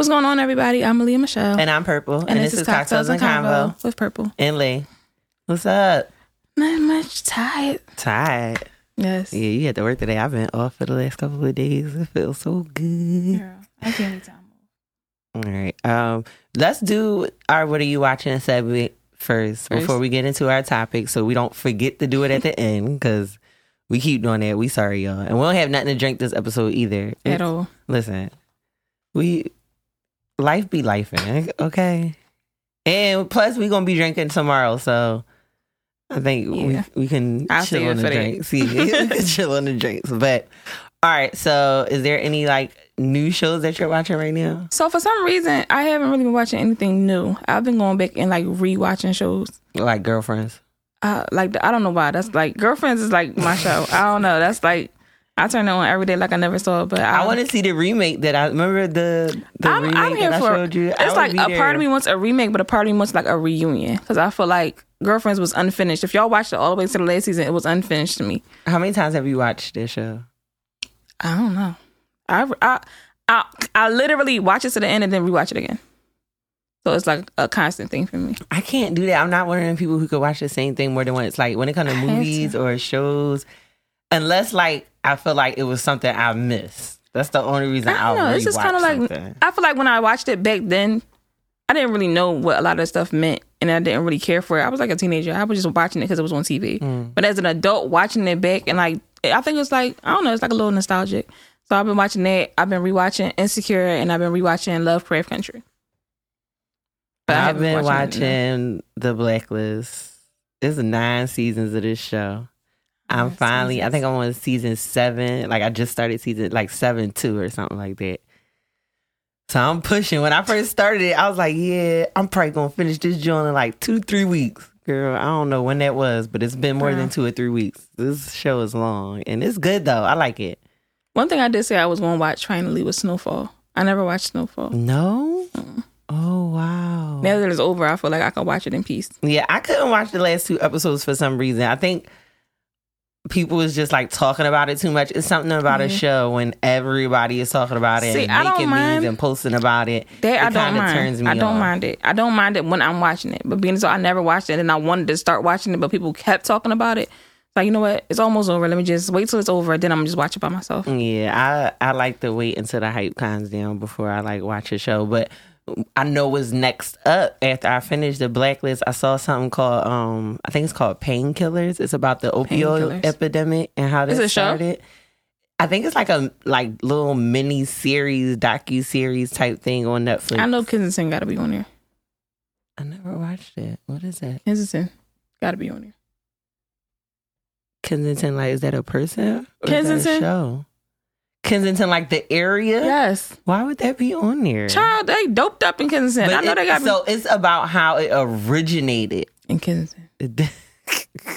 What's going on, everybody? I'm Malia Michelle. And I'm Purple. And, this, is Cocktails and Convo. with Purple. And Lee. What's up? Not much tired. Tired. Yes. Yeah, you had to work today. I've been off for the last couple of days. It feels so good. Girl, I can't time. All right. Um, let's do our what are you watching segment first, First. before we get into our topic so we don't forget to do it at the end because we keep doing that. We sorry, y'all. And we don't have nothing to drink this episode either. At all. Listen, we life be life, okay? And plus, we gonna be drinking tomorrow, so I think Yeah. we we can I'll chill on the drinks. See, we can chill on the drinks. But all right, so is there any like new shows that you're watching right now? So for some reason, I haven't really been watching anything new. I've been going back and like rewatching shows. Like girlfriends? Uh, like I don't know why. That's like Girlfriends is like my show. I don't know. That's like I turn it on every day like I never saw it. But I, I want to see the remake that I remember the the I'm, remake I'm here that for. I showed you. It's like a there. part of me wants a remake, but a part of me wants like a reunion because I feel like Girlfriends was unfinished. If y'all watched it all the way to the last season, it was unfinished to me. How many times have you watched this show? I don't know. I I I, I literally watch it to the end and then rewatch it again. So it's like a constant thing for me. I can't do that. I'm not one of them people who could watch the same thing more than once. Like when it comes to movies or shows, unless like I feel like it was something I missed. That's the only reason I don't know. It's just kind of like. I feel like when I watched it back then, I didn't really know what a lot of the stuff meant, and I didn't really care for it. I was like a teenager. I was just watching it because it was on TV. Mm. But as an adult, watching it back and like I think it's like I don't know, it's like a little nostalgic. So I've been watching that. I've been rewatching Insecure, and I've been rewatching Lovecraft Country. But I I've been in- watching The Blacklist. There's nine seasons of this show. I'm finally, I think I'm on season seven. Like I just started season like seven two or something like that. So I'm pushing. When I first started it, I was like, yeah, I'm probably gonna finish this joint in like two, three weeks. Girl, I don't know when that was, but it's been more Girl. than two or three weeks. This show is long and it's good though. I like it. One thing I did say I was going to watch finally was Snowfall. I never watched Snowfall. No? Oh wow. Now that it's over, I feel like I can watch it in peace. Yeah, I couldn't watch the last two episodes for some reason. I think people was just like talking about it too much. It's something about a show when everybody is talking about it See, and I don't making memes and posting about it. That I It don't kinda mind. turns me I don't mind it. I don't mind it when I'm watching it. But being so I never watched it and I wanted to start watching it, but people kept talking about it. Like, you know what? It's almost over. Let me just wait till it's over. Then I'm just watch it by myself. Yeah, I I like to wait until the hype calms down before I like watch a show. But I know what's next up after I finished the blacklist. I saw something called um I think it's called Painkillers. It's about the opioid epidemic and how this a show? started. I think it's like a like little mini series, docu series type thing on Netflix. I know Kensington gotta be on there. I never watched it. What is that? Kensington gotta be on there. Kensington, like, is that a person? Or is that a Kensington? show? Kensington, like the area? Yes. Why would that be on there? Child, they doped up in Kensington. But I know it- they got so it's about how it originated. in Kensington.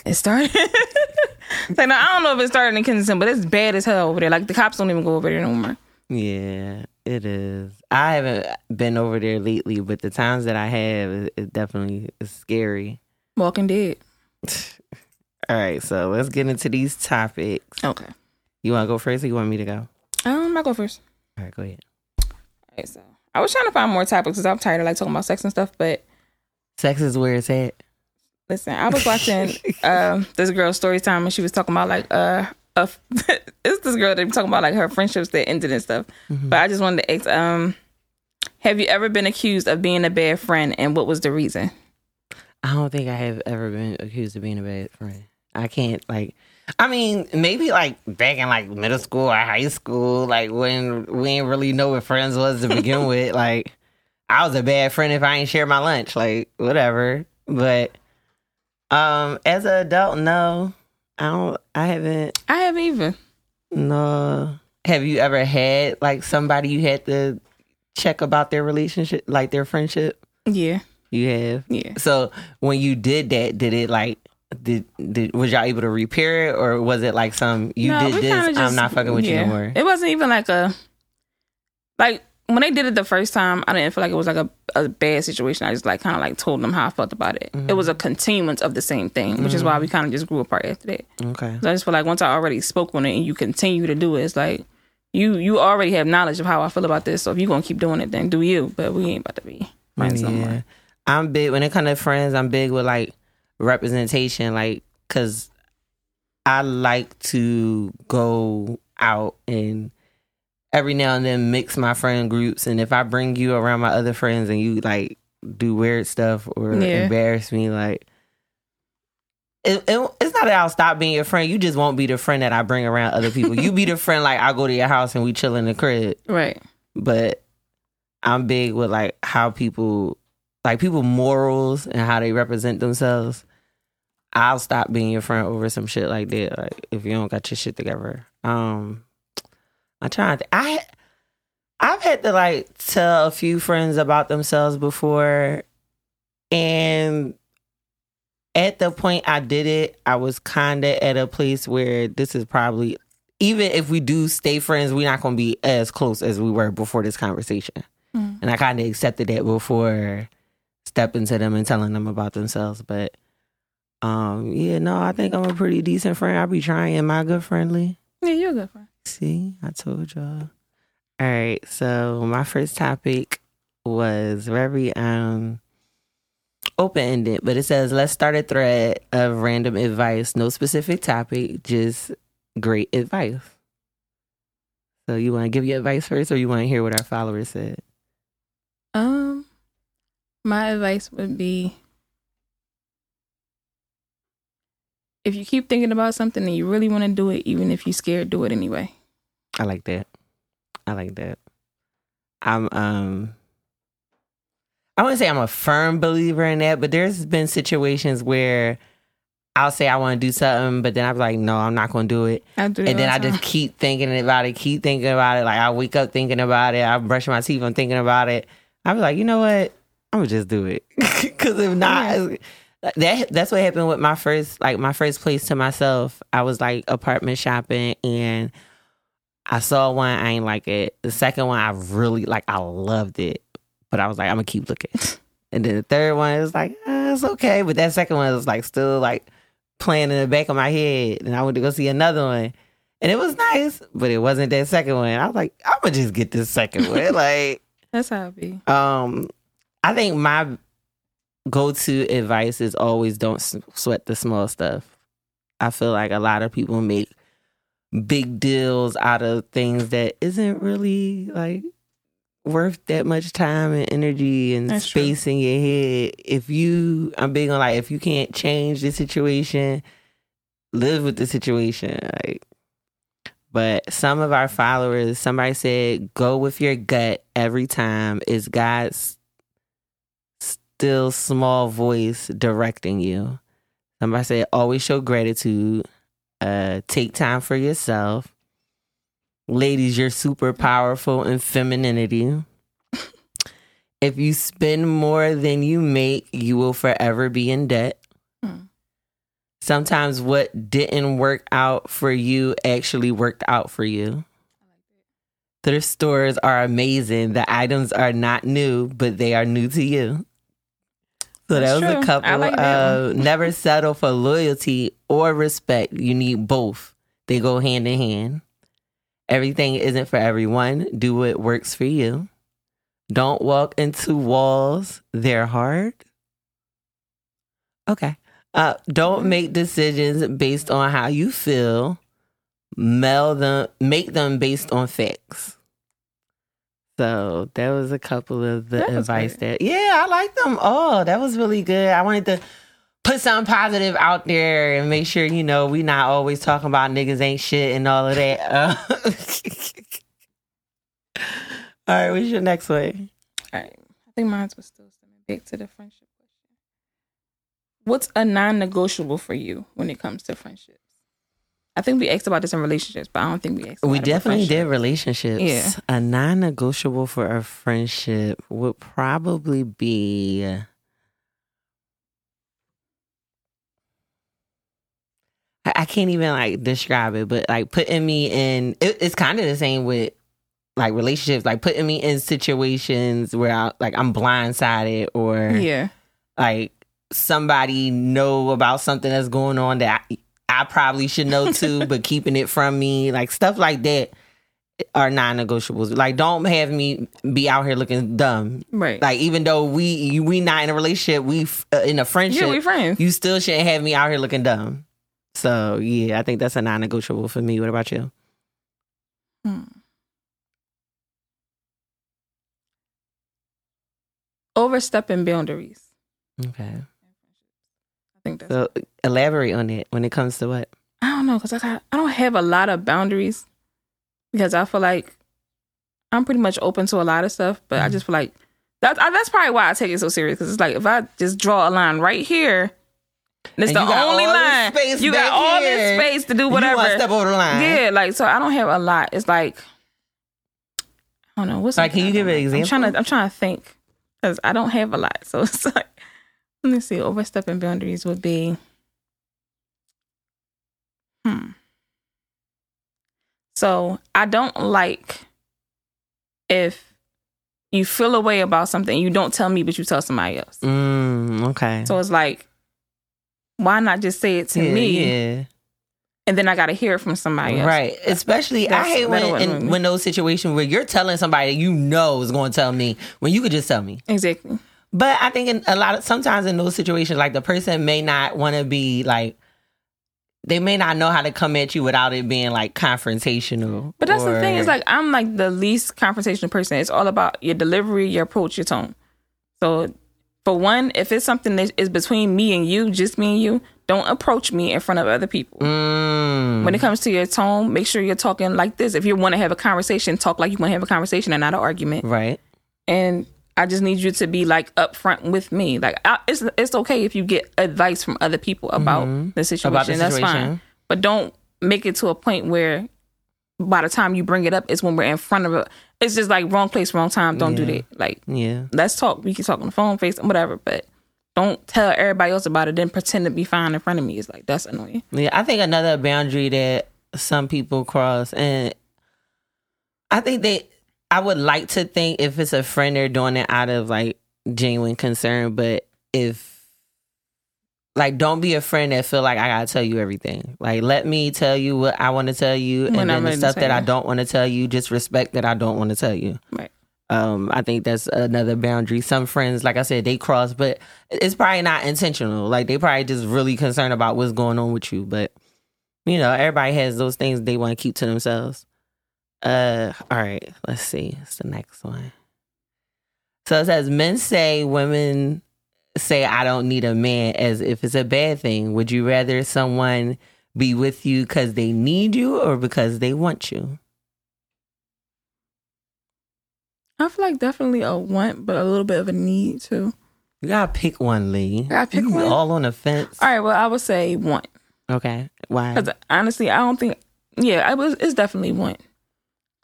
It started. like, no, I don't know if it started in Kensington, but it's bad as hell over there. Like the cops don't even go over there no more. yeah, it is. I haven't been over there lately, but the times that I have, it, it definitely is scary. Walking Dead. All right, so let's get into these topics. Okay. You want to go first, or you want me to go? Um, I go first. All right, go ahead. Okay, so I was trying to find more topics because I'm tired of like talking about sex and stuff. But Sex is where it's at. listen, I was watching um this girl's story time and she was talking about like uh. uh it's this girl that was talking about like her friendships that ended and stuff. But I just wanted to ask, um, have you ever been accused of being a bad friend, and what was the reason? I don't think I have ever been accused of being a bad friend. I can't like. I mean, maybe like back in like middle school or high school, like when we didn't really know what friends was to begin with. Like, I was a bad friend if I ain't share my lunch, like whatever. But um, as an adult, no, I don't. I haven't. I haven't even. No. Have you ever had like somebody you had to check about their relationship, like their friendship? Yeah, You have. yeah. So when you did that, did it like did, did was y'all able to repair it or was it like some you No, did this, kinda I'm not fucking with you yeah. no more. It wasn't even like a like when they did it the first time. I didn't feel like it was like a, a bad situation. I just like kind of like told them how I felt about it. Mm-hmm. It was a continuance of the same thing, which is why we kind of just grew apart after that. Okay. So I just feel like once I already spoke on it and you continue to do it, it's like you you already have knowledge of how I feel about this. So if you're gonna keep doing it, then do you. But we ain't about to be friends no more. I'm big when it comes to friends. I'm big with like representation, like because I like to go out and every now and then mix my friend groups. And if I bring you around my other friends and you like do weird stuff or yeah. embarrass me, like it, it, it's not that I'll stop being your friend. You just won't be the friend that I bring around other people. you be the friend like I go to your house and we chill in the crib. Right. But I'm big with like how people like people morals and how they represent themselves. I'll stop being your friend over some shit like that. Like if you don't got your shit together. Um I'm trying to I I've had to like tell a few friends about themselves before and at the point I did it, I was kind of at a place where this is probably even if we do stay friends, we're not going to be as close as we were before this conversation. Mm. And I kind of accepted that before stepping to them and telling them about themselves. But um, yeah, no, I think I'm a pretty decent friend. I'll be trying. Am I good friendly? Yeah, you're a good friend. See, I told y'all. All right, so my first topic was very um open ended, but it says let's start a thread of random advice, no specific topic, just great advice. So you want to give your advice first, or you want to hear what our followers said? Um, my advice would be if you keep thinking about something and you really want to do it, even if you're scared, do it anyway. I like that. I like that. I'm um I wouldn't say I'm a firm believer in that, but there's been situations where I'll say I want to do something, but then I'm like, no, I'm not going to do it. Do and then I just keep thinking about it, keep thinking about it. Like I wake up thinking about it. I brush my teeth, I'm thinking about it. I was like, you know what? I'm gonna just do it because if not, that that's what happened with my first like my first place to myself. I was like apartment shopping and I saw one, I ain't like it. The second one, I really like, I loved it. But I was like, I'm gonna keep looking. And then the third one was like, uh, it's okay. But that second one was like still like playing in the back of my head. And I went to go see another one. And it was nice, but it wasn't that second one. I was like, I'm gonna just get this second one. like That's how it be. Um I think my go-to advice is always don't sweat the small stuff. I feel like a lot of people make big deals out of things that isn't really like worth that much time and energy and That's space true. in your head. If you, I'm big on like, if you can't change the situation, live with the situation. Like, but some of our followers, somebody said, go with your gut every time. Is God's still small voice directing you? Somebody said, always show gratitude. Uh, take time for yourself. Ladies, you're super powerful in femininity. if you spend more than you make, you will forever be in debt. Hmm. Sometimes what didn't work out for you actually worked out for you. Thrift stores are amazing. The items are not new, but they are new to you. So That's that was true. a couple like of never settle for loyalty or respect. You need both. They go hand in hand. Everything isn't for everyone. Do what works for you. Don't walk into walls. They're hard. Okay. Uh, don't make decisions based on how you feel. Mail them, make them based on facts. So that was a couple of the that advice that, yeah, I like them all. That was really good. I wanted to put something positive out there and make sure you know we not always talking about niggas ain't shit and all of that. Uh, all right, what's your next one? All right, I think mine was still sending back to the friendship question. What's a non-negotiable for you when it comes to friendships? I think we asked about this in relationships, but I don't think we asked. we definitely did relationships. Yeah, a non-negotiable for a friendship would probably be I can't even like describe it, but like putting me in, it, it's kind of the same with like relationships, like putting me in situations where I like I'm blindsided or yeah, like somebody know about something that's going on that I, I probably should know too, but keeping it from me, like stuff like that. are non-negotiables. Like, don't have me be out here looking dumb. Right. Like, even though we we not in a relationship, we uh, in a friendship. Yeah, we friends. You still shouldn't have me out here looking dumb. So yeah, I think that's a non-negotiable for me. What about you? Hmm. Overstepping boundaries. Okay. I think that's. So elaborate on it when it comes to what? I don't know because I got, I don't have a lot of boundaries because I feel like I'm pretty much open to a lot of stuff, but I Mhm. just feel like that I, that's probably why I take it so serious because it's like if I just draw a line right here, and it's And the you only line. space You got all here. this space to do whatever. to step over the line? Yeah, like so I don't have a lot. It's like I don't know what's Like, can you give I an like? I'm trying example? to I'm trying to think because I don't have a lot. So it's like let me see. Overstepping boundaries would be hmm. So I don't like if you feel a way about something you don't tell me but you tell somebody else. Mm, okay. So it's like why not just say it to yeah, me yeah. and then I got to hear it from somebody else. Right. Especially, I hate when in, when those situations where you're telling somebody that you know is going to tell me when you could just tell me. Exactly. But I think in a lot of sometimes in those situations, like the person may not want to be like, they may not know how to come at you without it being like confrontational. But that's the thing. or- Is like I'm like the least confrontational person. It's all about your delivery, your approach, your tone. So, for one, if it's something that is between me and you, just me and you, don't approach me in front of other people. Mm, When it comes to your tone, make sure you're talking like this. If you want to have a conversation, talk like you want to have a conversation and not an argument. right. And I just need you to be like upfront with me. Like I, it's it's okay if you get advice from other people about the situation. Mm-hmm. About the That's situation. fine. But don't make it to a point where by the time you bring it up, it's when we're in front of it. It's just like wrong place, wrong time. Don't do that. Like Yeah. let's talk. We can talk on the phone, face, and whatever. But don't tell everybody else about it. Then pretend to be fine in front of me. It's like that's annoying. Yeah, I think another boundary that some people cross, and I think they, I would like to think if it's a friend, they're doing it out of like genuine concern. But if, like, don't be a friend that feel like I gotta tell you everything. Like, let me tell you what I want to tell you, When and I'm then the stuff that I don't want to tell you, just respect that I don't want to tell you. Right. Um, I think that's another boundary. Some friends, like I said, they cross, but it's probably not intentional. Like they probably just really concerned about what's going on with you. But you know, everybody has those things they want to keep to themselves. Uh, all right, let's see. What's the next one? So it says men say women say I don't need a man as if it's a bad thing. Would you rather someone be with you because they need you or because they want you? I feel like definitely a want, but a little bit of a need too. You gotta pick one, Lee. Gotta pick You one? All on the fence. All right. Well, I would say want. Okay. Why? Because honestly, I don't think. Yeah, I was. It's definitely one.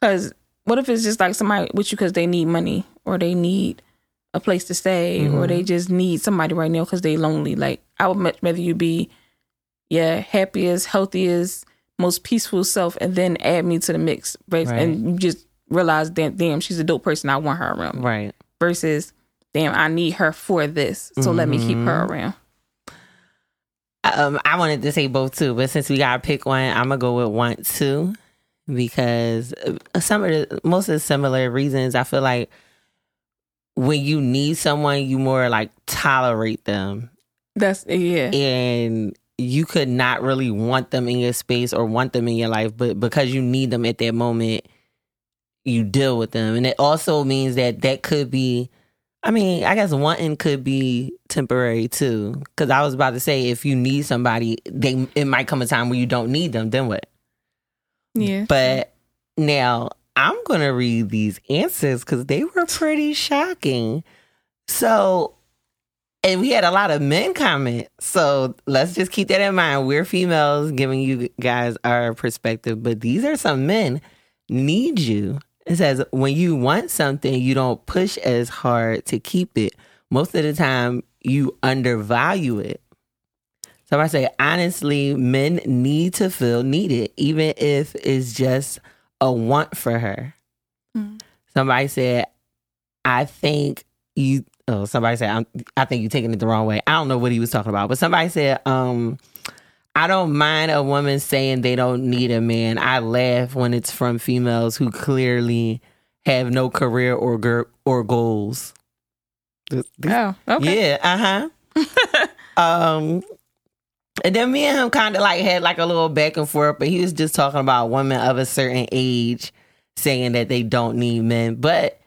Because what if it's just like somebody with you because they need money or they need a place to stay or they just need somebody right now because they lonely. Like I would much rather you be, yeah, happiest, healthiest, most peaceful self, and then add me to the mix, right? Right. And you just realize, damn, damn, she's a dope person. I want her around me. Right. Versus, damn, I need her for this, so let me keep her Mm-hmm. around. Um, I wanted to say both too, but since we gotta pick one, I'm gonna go with want to because some of the most of the similar reasons I feel like when you need someone, you more like tolerate them, That's yeah, and you could not really want them in your space or want them in your life, but because you need them at that moment, you deal with them, and it also means that that could be. I mean, I guess wanting could be temporary too. Because I was about to say, if you need somebody, they it might come a time where you don't need them. Then what? Yeah. But now I'm gonna read these answers because they were pretty shocking. So, and we had a lot of men comment. So let's just keep that in mind. We're females giving you guys our perspective, but these are some men need you. It says when you want something, you don't push as hard to keep it. Most of the time, you undervalue it. So I say, honestly, men need to feel needed, even if it's just a want for her. Mm. Somebody said, I think you. Oh, somebody said, I'm, I think you're taking it the wrong way. I don't know what he was talking about, but somebody said, um, I don't mind a woman saying they don't need a man. I laugh when it's from females who clearly have no career or gir- or goals. This- this- Oh, okay. Yeah, uh huh. um, and then me and him kind of like had like a little back and forth, but he was just talking about women of a certain age saying that they don't need men. But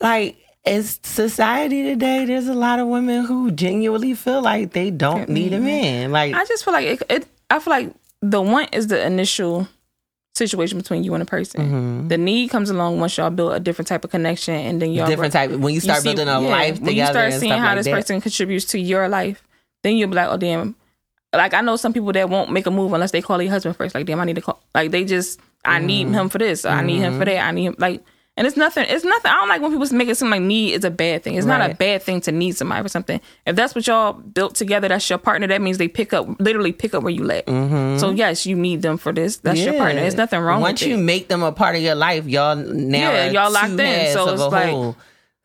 like, as society today, there's a lot of women who genuinely feel like they don't need a man. Like, I just feel like it, it. I feel like the want is the initial situation between you and a person. mhm. The need comes along once y'all build a different type of connection, and then y'all different type. When you you start see- building a yeah, life when you start seeing how like this that. person contributes to your life, then you'll be like, oh damn. Like I know some people that won't make a move unless they call their husband first. Like damn, I need to call. Like they just, I need Mm-hmm. him for this. I need him for that. I need him like. And it's nothing. It's nothing. I don't like when people make it seem like need is a bad thing. It's not a bad thing to need somebody for something. If that's what y'all built together, that's your partner. That means they pick up, literally pick up where you let. So yes, you need them for this. That's your partner. There's nothing wrong Once with you it. make them a part of your life, y'all now Yeah, y'all locked in, so it's like- whole.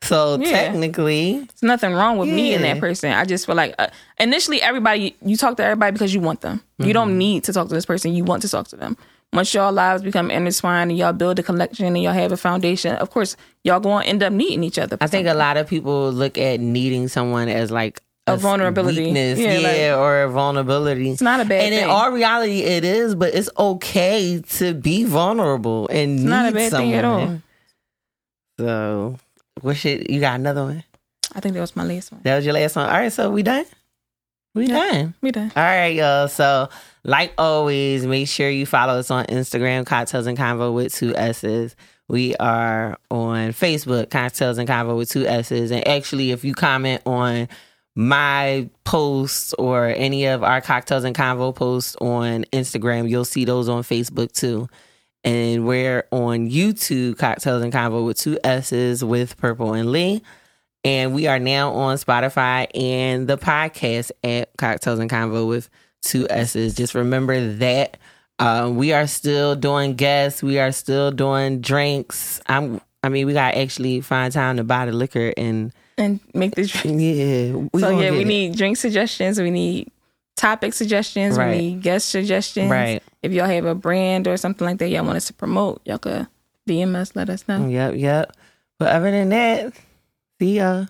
So Yeah. technically, There's nothing wrong with me and that person. I just feel like uh, initially everybody you talk to everybody because you want them. You Mm-hmm. don't need to talk to this person. You want to talk to them. Once y'all lives become intertwined and y'all build a collection and y'all have a foundation, of course y'all going to end up needing each other. I think a lot of people look at needing someone as like a vulnerability. weakness, Yeah, yeah, like- or a vulnerability. it's not a bad and in thing. all reality, it is, but it's okay to be vulnerable and need not a bad someone. thing at all. So, what shit? You got another one? I think that was my last one. That was your last one. All right, so we done. We Yeah. done. We done. All right, y'all. So, like always, make sure you follow us on Instagram, Cocktails and Convo with two S's. We are on Facebook, Cocktails and Convo with two S's. And actually, if you comment on my posts or any of our Cocktails and Convo posts on Instagram, you'll see those on Facebook too. And we're on YouTube, Cocktails and Convo with two S's with Purple and Lee. And we are now on Spotify and the podcast at Cocktails and Convo with two S's. Just remember that. Um, we are still doing guests. We are still doing drinks. I'm. I mean, we got to actually find time to buy the liquor and And make this. yeah. We so yeah, we it. need drink suggestions. We need topic suggestions. Right. We need guest suggestions. Right. If y'all have a brand or something like that y'all want us to promote, y'all could DM us. Let us know. Yep. Yep. But other than that, see ya.